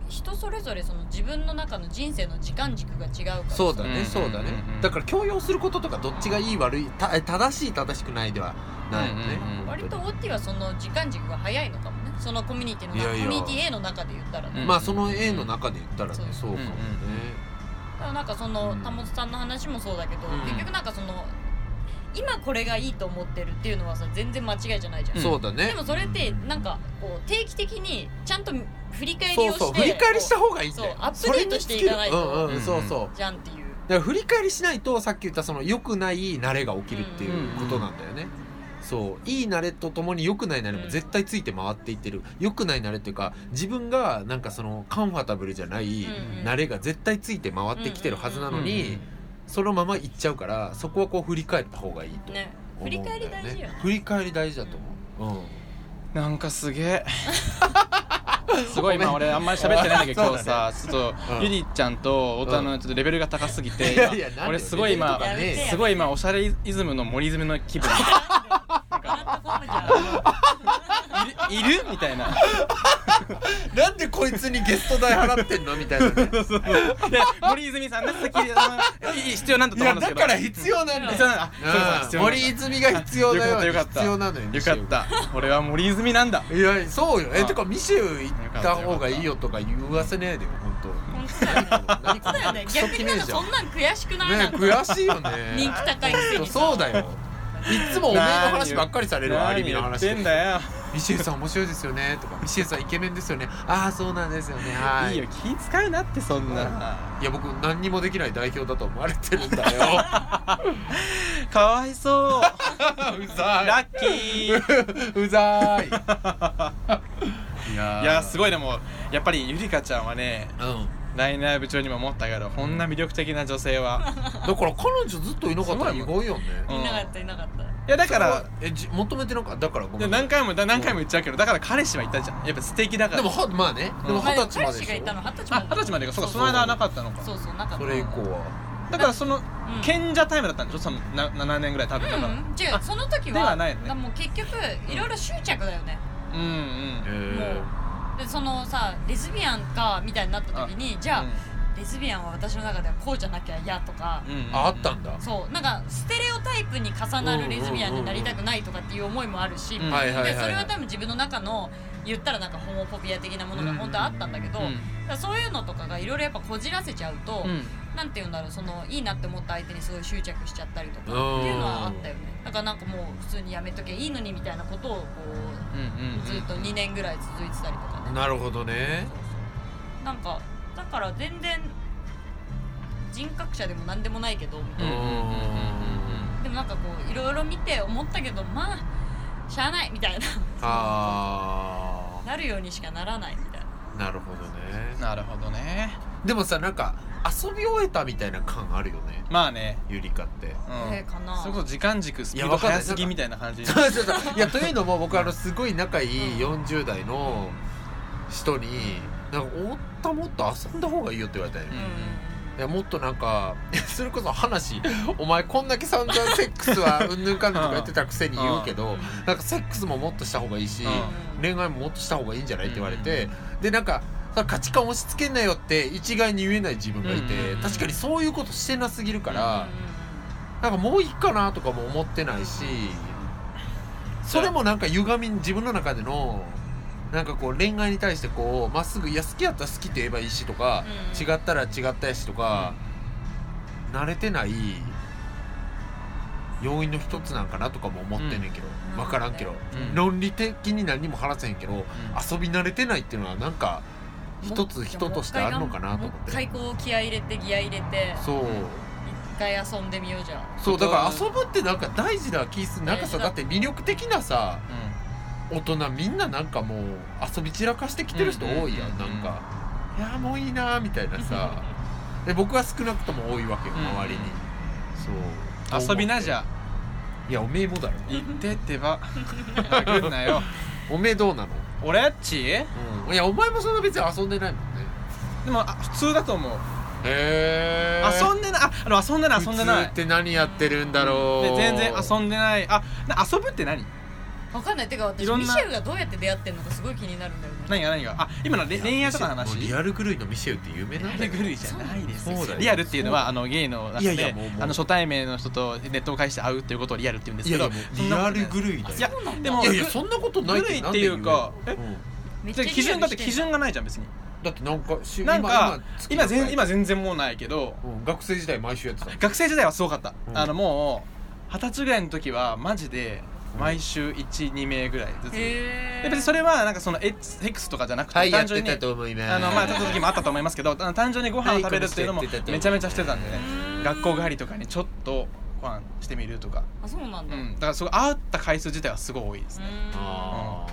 Speaker 3: 人それぞれその自分の中の人生の時間軸が違うから。
Speaker 2: そうだ
Speaker 1: うん
Speaker 2: ねそうだね。だから強要することとかどっちがいい悪いた正しい正しくないではないよね。
Speaker 1: うんうん
Speaker 3: 割とオッティはその時間軸が早いのかもね。そのコミュニティの中。
Speaker 2: いやいや。
Speaker 3: コミュニティ A の中で言ったらね、
Speaker 1: うん。
Speaker 2: まあその A の中で言ったらね
Speaker 3: そう
Speaker 2: そうかもね。
Speaker 3: だからなんかその
Speaker 2: うん。
Speaker 3: 田本さんの話もそうだけど、
Speaker 2: うん。
Speaker 3: 結局なんかその今これがいいと思ってるっていうのはさ全然間違いじゃないじゃん、
Speaker 1: うん
Speaker 2: そうだね。
Speaker 3: でもそれってなんかこう定期的にちゃんと振り返りをして
Speaker 2: そうそう振り返りした方がいいんだよ。
Speaker 3: そうアップデートしていかないと
Speaker 2: そうんうんそうそう。
Speaker 3: じゃんっていう。
Speaker 2: だから振り返りしないとさっき言ったその良くない慣れが起きるっていうことなんだよね、そう。いい慣れとともに良くない慣れも絶対ついて回っていってる。良くない慣れっていうか自分がなんかそのカンファタブルじゃない
Speaker 3: うんうん。
Speaker 2: 慣れが絶対ついて回ってきてるはずなの
Speaker 1: うん
Speaker 2: にそのままいっちゃうからそこはこう振り返った方がいいと
Speaker 3: ね振り
Speaker 2: 思うんだよね。
Speaker 3: 返り大事よね。
Speaker 2: 振り返り大事だと思う、うん。
Speaker 1: なんかすげえ。すごい今俺あんまり喋ってないんだけど 今日さちょっ
Speaker 2: うん。
Speaker 1: とゆりちゃんと太田のちょっとレベルが高すぎて俺すごい今すごい今おしゃれイズムの森泉の気分。
Speaker 3: プラットフォームじゃん
Speaker 1: いるいる？みたいな。
Speaker 2: なんでこいつにゲスト代払ってんの？みたいなね。
Speaker 1: で森泉さんね先必要なんだ
Speaker 2: い
Speaker 1: と思うんですけど。
Speaker 2: やだから必要なんだ。森泉が必要だよ。
Speaker 1: よかったよかった。
Speaker 2: 必要なのよ
Speaker 1: よかった。俺は森泉なんだ。
Speaker 2: いやそうよ。え
Speaker 1: あ
Speaker 2: てかミシェル行った方がいいよとか言わせねえでよ本
Speaker 3: 本当だよね。
Speaker 2: 当
Speaker 3: だよね逆になんかそんなん悔しくない
Speaker 2: ね
Speaker 3: なんか。
Speaker 2: 悔しいよね。
Speaker 3: 人気高いくせにさ
Speaker 2: そうだよ。いつもおめえの話ばっかりされるわ有
Speaker 1: 何言っ
Speaker 2: 美の話。
Speaker 1: てんだよ
Speaker 2: ミシェルさん面白いですよね」とか「ミシェルさんイケメンですよね」「ああそうなんですよね。はい。
Speaker 1: いいよ。気使うなってそんな、
Speaker 2: いや僕何にもできない代表だと思われてるんだよ。
Speaker 1: かわいそう。
Speaker 2: うざ
Speaker 1: ラッキー。
Speaker 2: い うざい。いや
Speaker 1: いやす
Speaker 2: い
Speaker 1: ごいでもやっぱりゆりかちゃんはね
Speaker 2: うん。
Speaker 1: ライナー部長にも思ったけどこんな魅力的な女性は。
Speaker 2: だから彼女ずっといなかったら意外よ。ね
Speaker 1: うん
Speaker 3: いなかったいなかった
Speaker 1: いやだから
Speaker 2: えじ求めてなんか？だからごめん
Speaker 1: で何回もだ何回も言っちゃうけどだから彼氏はいたじゃん。やっぱ素敵だから。
Speaker 2: でもはまあね。でも
Speaker 1: うん
Speaker 2: 二十
Speaker 3: まあ
Speaker 2: 歳まででしょ？
Speaker 3: 彼氏がいたの。二十歳
Speaker 1: あ
Speaker 3: まで。
Speaker 1: 二十歳までか。そうか
Speaker 2: そそう
Speaker 1: そう。の間はなかったのか。
Speaker 3: そうそうなかった。
Speaker 2: それ以降は。
Speaker 1: だからその
Speaker 3: うん。
Speaker 1: 賢者タイムだったんでしょ？そのな7年ぐらい多分だから。
Speaker 3: うん違うその時
Speaker 1: で
Speaker 3: は
Speaker 1: はないよね。
Speaker 3: だからもう結局いろいろ執着だよね。
Speaker 1: うんうん。
Speaker 2: え
Speaker 3: でそのさレズビアンかみたいになった時にじゃあ、レズビアンは私の中ではこうじゃなきゃ嫌とか、
Speaker 1: うんうん。
Speaker 2: ーああったんだ。
Speaker 3: そうなんかステレオタイプに重なるレズビアンになりたくないとかっていう思いもあるし、
Speaker 1: うん。
Speaker 2: はいはいはいはい。
Speaker 3: でそれは多分自分の中の言ったらなんかホモフォビア的なものが本当はあったんだけど、
Speaker 1: うん。
Speaker 3: そういうのとかがいろいろやっぱこじらせちゃうと、
Speaker 1: うん。
Speaker 3: なんて言うんだろうそのいいなって思った相手にすごい執着しちゃったりとかって
Speaker 2: うん
Speaker 3: いうのはあったよね。だからなんかもう普通にやめとけいいのにみたいなことをこ
Speaker 1: うんうん
Speaker 3: うずっと2年ぐらい続いてたりとかね。
Speaker 2: なるほどね。
Speaker 3: なんかだから全然人格者でも何でもないけどみたいな、
Speaker 1: うんうんうんうんうん。
Speaker 3: でもなんかこういろいろ見て思ったけどまあしゃあないみたいな。
Speaker 2: あ
Speaker 3: なるようにしかならないみたいな。
Speaker 2: あなるほどね。
Speaker 1: なるほどね。
Speaker 2: でもさなんか遊び終えたみたいな感あるよね。
Speaker 1: まあね。
Speaker 2: ゆりかって。
Speaker 1: うん。
Speaker 3: えーかな。
Speaker 1: それこそ時間軸スピード
Speaker 2: いやわかんない
Speaker 1: 速すぎみたいな感じ。
Speaker 2: そうそうそう。いやというのも僕あのすごい仲いい40代の人になんかおったもっと遊んだ方がいいよって言われたよ、
Speaker 1: うん
Speaker 2: いやもっとなんか それこそ話お前こんだけ散々セックスはうんぬんかんぬんとか言ってたくせに言うけどなんかセックスももっとした方がいいし、
Speaker 1: うん
Speaker 2: 恋愛ももっとした方がいいんじゃないって言われて、でなんかさ価値観押し付けんなよって一概に言えない自分がいて、確かにそういうことしてなすぎるか
Speaker 3: うん
Speaker 2: ら、なんかもういいかなとかも思ってないしそれもなん。か歪み自分の中でのなんかこう恋愛に対してこうまっすぐ「いや好きやったら好きって言えばいいし」とか、
Speaker 3: うん。
Speaker 2: 違ったら違ったやしとか、慣れてない要因の一つなんかなとかも思ってんねんけど、
Speaker 3: うん。
Speaker 2: 分からんけど、
Speaker 1: うん。
Speaker 2: 論理的に何も話せへんけど、
Speaker 1: ん。
Speaker 2: 遊び慣れてないっていうのはなんか一つ人としてあるのかなと思っ
Speaker 3: もう一回
Speaker 2: て
Speaker 3: こう気合い入れてギア入れて
Speaker 2: そう。
Speaker 3: 一回遊んでみようじゃん。
Speaker 2: そうだから遊ぶってなんか大事な気するなんかさ
Speaker 3: だ。
Speaker 2: だって魅力的なさ大人みんななんかもう遊び散らかしてきてる人多いやん。
Speaker 1: うん
Speaker 2: なんかいやもういいなみたいなさ。で僕は少なくとも多いわけよ
Speaker 1: うん
Speaker 2: 周りに。そう。
Speaker 1: 遊びなじゃ。
Speaker 2: いやおめえもだろ。
Speaker 1: 言ってってば。殴んなよ。
Speaker 2: おめえどうなの？
Speaker 1: 俺っち？
Speaker 2: うん。いやお前もそんな別に遊んでないもんね。
Speaker 1: でもあ普通だと思う。
Speaker 2: へえ
Speaker 1: 遊んでない。ああの遊んでない遊んでない。
Speaker 2: 普通って何やってるんだろう。
Speaker 1: で全然遊んでない。あな遊ぶって何？
Speaker 3: わかんない。てか私
Speaker 1: いろんな
Speaker 3: ミシェルがどうやって出会ってんのかすごい気になるんだよね。
Speaker 1: 何が何が？あ今のれ恋愛とかの話？
Speaker 2: リアル狂いのミシェルって有名なんだよ。
Speaker 1: リアル狂いじゃない。です
Speaker 2: そうだよ
Speaker 1: リアルっていうのはあのゲイの中
Speaker 2: いやい
Speaker 1: で
Speaker 2: やもうもう。
Speaker 1: あの初対面の人とネットを介して会うっていうことをリアルって言うんですけど
Speaker 2: リアル狂いだよ
Speaker 1: い。や
Speaker 3: そうなんだ
Speaker 1: でも
Speaker 2: いやいやそんなことない
Speaker 1: 狂いっていうかえ？
Speaker 2: なん
Speaker 1: 基準だって基準がないじゃん別に。
Speaker 2: だってなんかし
Speaker 1: なんか今
Speaker 2: 全
Speaker 1: 全今全然もうないけど
Speaker 2: うん学生時代毎週やってた
Speaker 1: 学生時代はすごかった、
Speaker 2: うん。
Speaker 1: あのもう二十歳ぐらいの時はマジで毎週12名ぐらいずつ、
Speaker 3: へ
Speaker 1: で別にそれはなんかその X, X とかじゃなくて、
Speaker 2: はい
Speaker 1: 単純にあのまあちょっと時もあったと思いますけど単純にご飯を食べるっていうのもめちゃめちゃしてたんでね。
Speaker 3: うん。
Speaker 1: 学校帰りとかにちょっとご飯してみるとか、
Speaker 3: あそうなんだ。
Speaker 1: うん、だからそご会った回数自体はすごい多いですね、
Speaker 3: うん。
Speaker 2: あ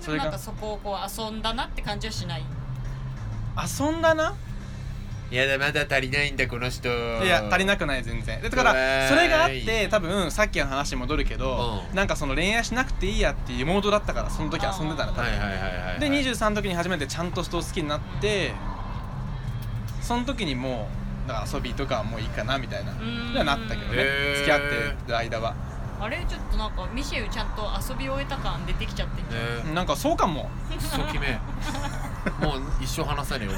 Speaker 1: それが。
Speaker 3: なんかそこをこう遊んだなって感じはしない？
Speaker 1: 遊んだな？
Speaker 2: やだまだ足りないんだこの人。
Speaker 1: いや足りなくない全然。でだからそれがあって多分さっきの話に戻るけど、
Speaker 2: うん。
Speaker 1: なんかその恋愛しなくていいやっていうモードだったからその時遊んでたの多分、で23の時に初めてちゃんと人を好きになってその時にもうだから遊びとかはもういいかなみたいな
Speaker 3: うん。
Speaker 1: にはなったけどね付き合ってる間は。
Speaker 3: あれちょっとなんかミシェルちゃんと遊び終えた感出てきちゃってんじゃん。
Speaker 2: ね。
Speaker 1: なんかそうかも。
Speaker 2: クソ決め。もう一生話さねえよ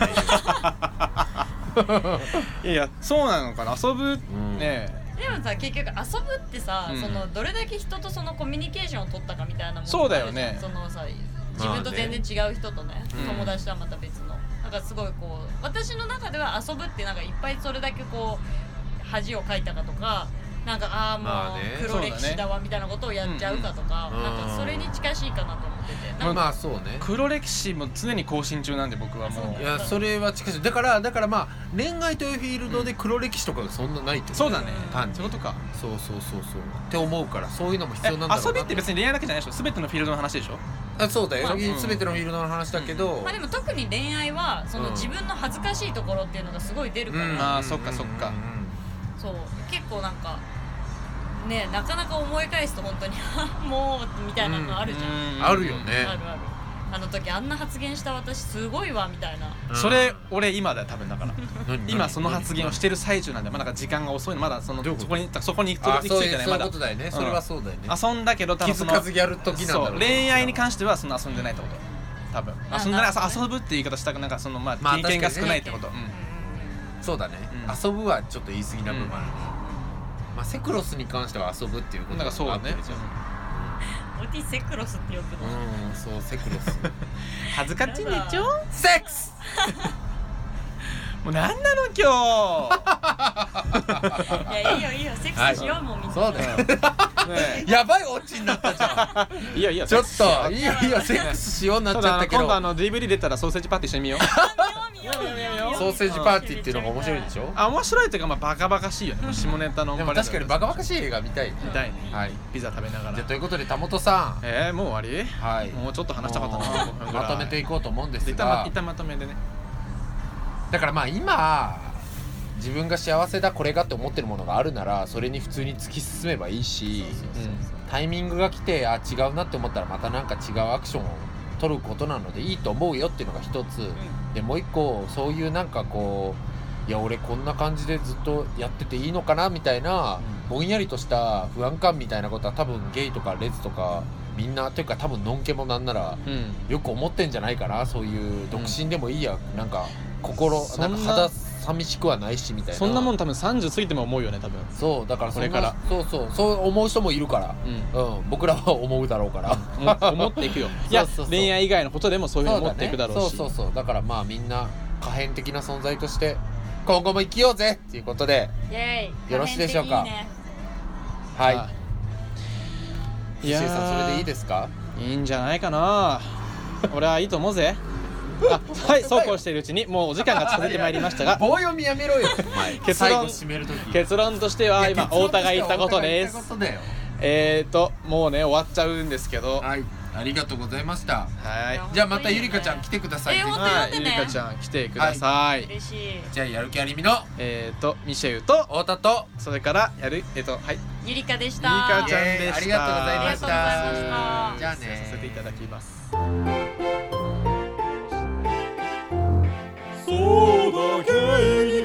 Speaker 1: いやいやそうなのかな？遊ぶ？
Speaker 2: うん。
Speaker 1: ね
Speaker 3: でもさ結局遊ぶってさ、
Speaker 1: うん。
Speaker 3: そのどれだけ人とそのコミュニケーションを取ったかみたいなもの
Speaker 1: そうだよね。
Speaker 3: そのさ自分と全然違う人とね、
Speaker 1: うん
Speaker 3: 友達とはまた別の。なんかすごいこう私の中では遊ぶってなんかいっぱいそれだけこう恥をかいたかとかなんかああもう
Speaker 2: まあね。
Speaker 3: 黒歴史だわみたいなことをやっちゃうかとか、
Speaker 2: うん。
Speaker 3: なんかそれに近しいかなと思ってて。
Speaker 1: ま
Speaker 2: あそうね。
Speaker 1: 黒歴史も常に更新中なんで僕はも
Speaker 2: いうやそれは近しいだからだからまあ恋愛というフィールドで黒歴史とかがそんなないってこと
Speaker 1: そうだね。
Speaker 2: 単に。
Speaker 1: そういうことか。
Speaker 2: そうそうそうそう。って思うからそういうのも必
Speaker 1: え
Speaker 2: 要なんだろうな。
Speaker 1: 遊びって別に恋愛だけじゃないでしょ？全てのフィールドの話でしょ？
Speaker 2: あそうだよ、
Speaker 3: まあ
Speaker 1: うん。
Speaker 2: 全てのフィールドの話だけど、
Speaker 3: まあでも特に恋愛はその
Speaker 2: うん。
Speaker 3: 自分の恥ずかしいところっていうのがすごい出るから、
Speaker 2: うん。
Speaker 1: あーそっかそっか。
Speaker 3: そう。結構なんかねなかなか思い返すと本当に もうみたいなのあるじゃん、
Speaker 1: うん。
Speaker 2: あるよね。
Speaker 3: あるある。あの時あんな発言した私すごいわみたいな。
Speaker 2: うん。
Speaker 1: それ俺今だよ多分だから
Speaker 2: 何？
Speaker 1: 今その発言をしてる最中なんでまだ時間が遅いのまだそのそこにそこに行く
Speaker 2: あ
Speaker 1: 行き着
Speaker 2: そういうそういう
Speaker 1: いてないまだ
Speaker 2: ことだよね、それはそうだよね。
Speaker 1: 遊んだけど多
Speaker 2: 気
Speaker 1: 分その
Speaker 2: づかずやる時なんだろ
Speaker 1: そうう恋愛に関してはそんな遊んでないってこと。多分。
Speaker 3: あ
Speaker 1: 遊ん
Speaker 3: ね。
Speaker 1: 遊ぶって言い方したくなんかそのま
Speaker 2: まあ
Speaker 1: あ経験が少ないってこと、
Speaker 3: うん。うん
Speaker 2: そうだね、
Speaker 1: うん。
Speaker 2: 遊ぶはちょっと言い過ぎな部分ある、まあセクロスに関しては遊ぶっていう
Speaker 1: うん、
Speaker 2: こと
Speaker 1: なんかそうだね
Speaker 2: 合ってるじゃん。
Speaker 3: オティセクロスってよくない、
Speaker 2: うんそうセクロス。
Speaker 1: 恥ずかしいんでちょ
Speaker 2: セックス！
Speaker 1: もうなんなの今
Speaker 3: いやいいよいいよ。セックスしよう、もうみんな。
Speaker 2: そうだよやばいオチになったじゃん。
Speaker 1: えいいよいいよ
Speaker 2: ちょっといいよいいよセックスしようになっちゃったけど。
Speaker 1: だあの今度あの DVD 出たらソーセージパーティーしてみよう。
Speaker 2: ソーセージパーティーっていうのが面白いでしょ？
Speaker 1: あ面白いっていうかまあバカバカしいよね。下ネタの
Speaker 2: でも確かにバカバカしい映画見たいね。
Speaker 1: 見たいね。
Speaker 2: はい。
Speaker 1: ピザ食べながら。
Speaker 2: じゃあということで田本さん。
Speaker 1: えー、もう終わり？
Speaker 2: はい。
Speaker 1: もうちょっと話したかったな。
Speaker 2: もう
Speaker 1: 5分ぐら。い
Speaker 2: まとめていこうと思うんですが。
Speaker 1: 一旦ま一旦まとめでね。
Speaker 2: だからまあ今自分が幸せだこれがって思ってるものがあるならそれに普通に突き進めばいいしタイミングが来てあ違うなって思ったらまたなんか違うアクションを取ることなのでいいと思うよっていうのが一つ。でもう一個そういうなんかこういや俺こんな感じでずっとやってていいのかなみたいなぼんやりとした不安感みたいなことは多分ゲイとかレズとかみんなというか多分のんけもなんならよく思ってんじゃないかな。そういう独身でもいいや、なんか心
Speaker 1: な
Speaker 2: んか肌寂しくはないしみたいな。
Speaker 1: そんなもん多分30過ぎても思うよね多分。
Speaker 2: そうだからそ
Speaker 1: れから。
Speaker 2: そうそう。そう思う人もいるから。
Speaker 1: うん。
Speaker 2: うん。僕らは思うだろうから。
Speaker 1: 思思っていくよ。いや
Speaker 2: そうそうそう。
Speaker 1: 恋愛以外のことでもそういうふうに思っていくだろうし。
Speaker 2: そうそうそうだからまあみんな可変的な存在として今後も生きようぜっていうことで
Speaker 3: イエーイ。
Speaker 2: よろしいでしょうか？
Speaker 3: いいね。
Speaker 2: はい。
Speaker 1: い。やー
Speaker 2: 石井さんそれでいいですか？
Speaker 1: いいんじゃないかな。俺はいいと思うぜあはいそうこうしているうちにもうお時間が近づいてまいりましたが
Speaker 2: 棒読みやめろよ。
Speaker 1: 結
Speaker 2: 最後
Speaker 1: 論
Speaker 2: 締める時。
Speaker 1: 結論としてはい今太田が言ったことです。
Speaker 2: ったことだよ。
Speaker 1: えーともうね終わっちゃうんですけど。
Speaker 2: はい。ありがとうございました。
Speaker 1: はい。
Speaker 2: じゃあまたゆりかちゃん来てくださいぜひ
Speaker 3: えー本
Speaker 1: はいゆりかちゃん来てください、
Speaker 3: 嬉しい。
Speaker 2: じゃあやる気ありみの？
Speaker 1: えーとミシェウと
Speaker 2: 太田と？
Speaker 1: それからやるえーとはい。
Speaker 3: ゆりかでした。
Speaker 1: ゆりかちゃんでした。
Speaker 2: イエーイ。ありがとうございました。
Speaker 3: ありがとうございました。
Speaker 2: じゃあね
Speaker 1: させていただきますそうだけに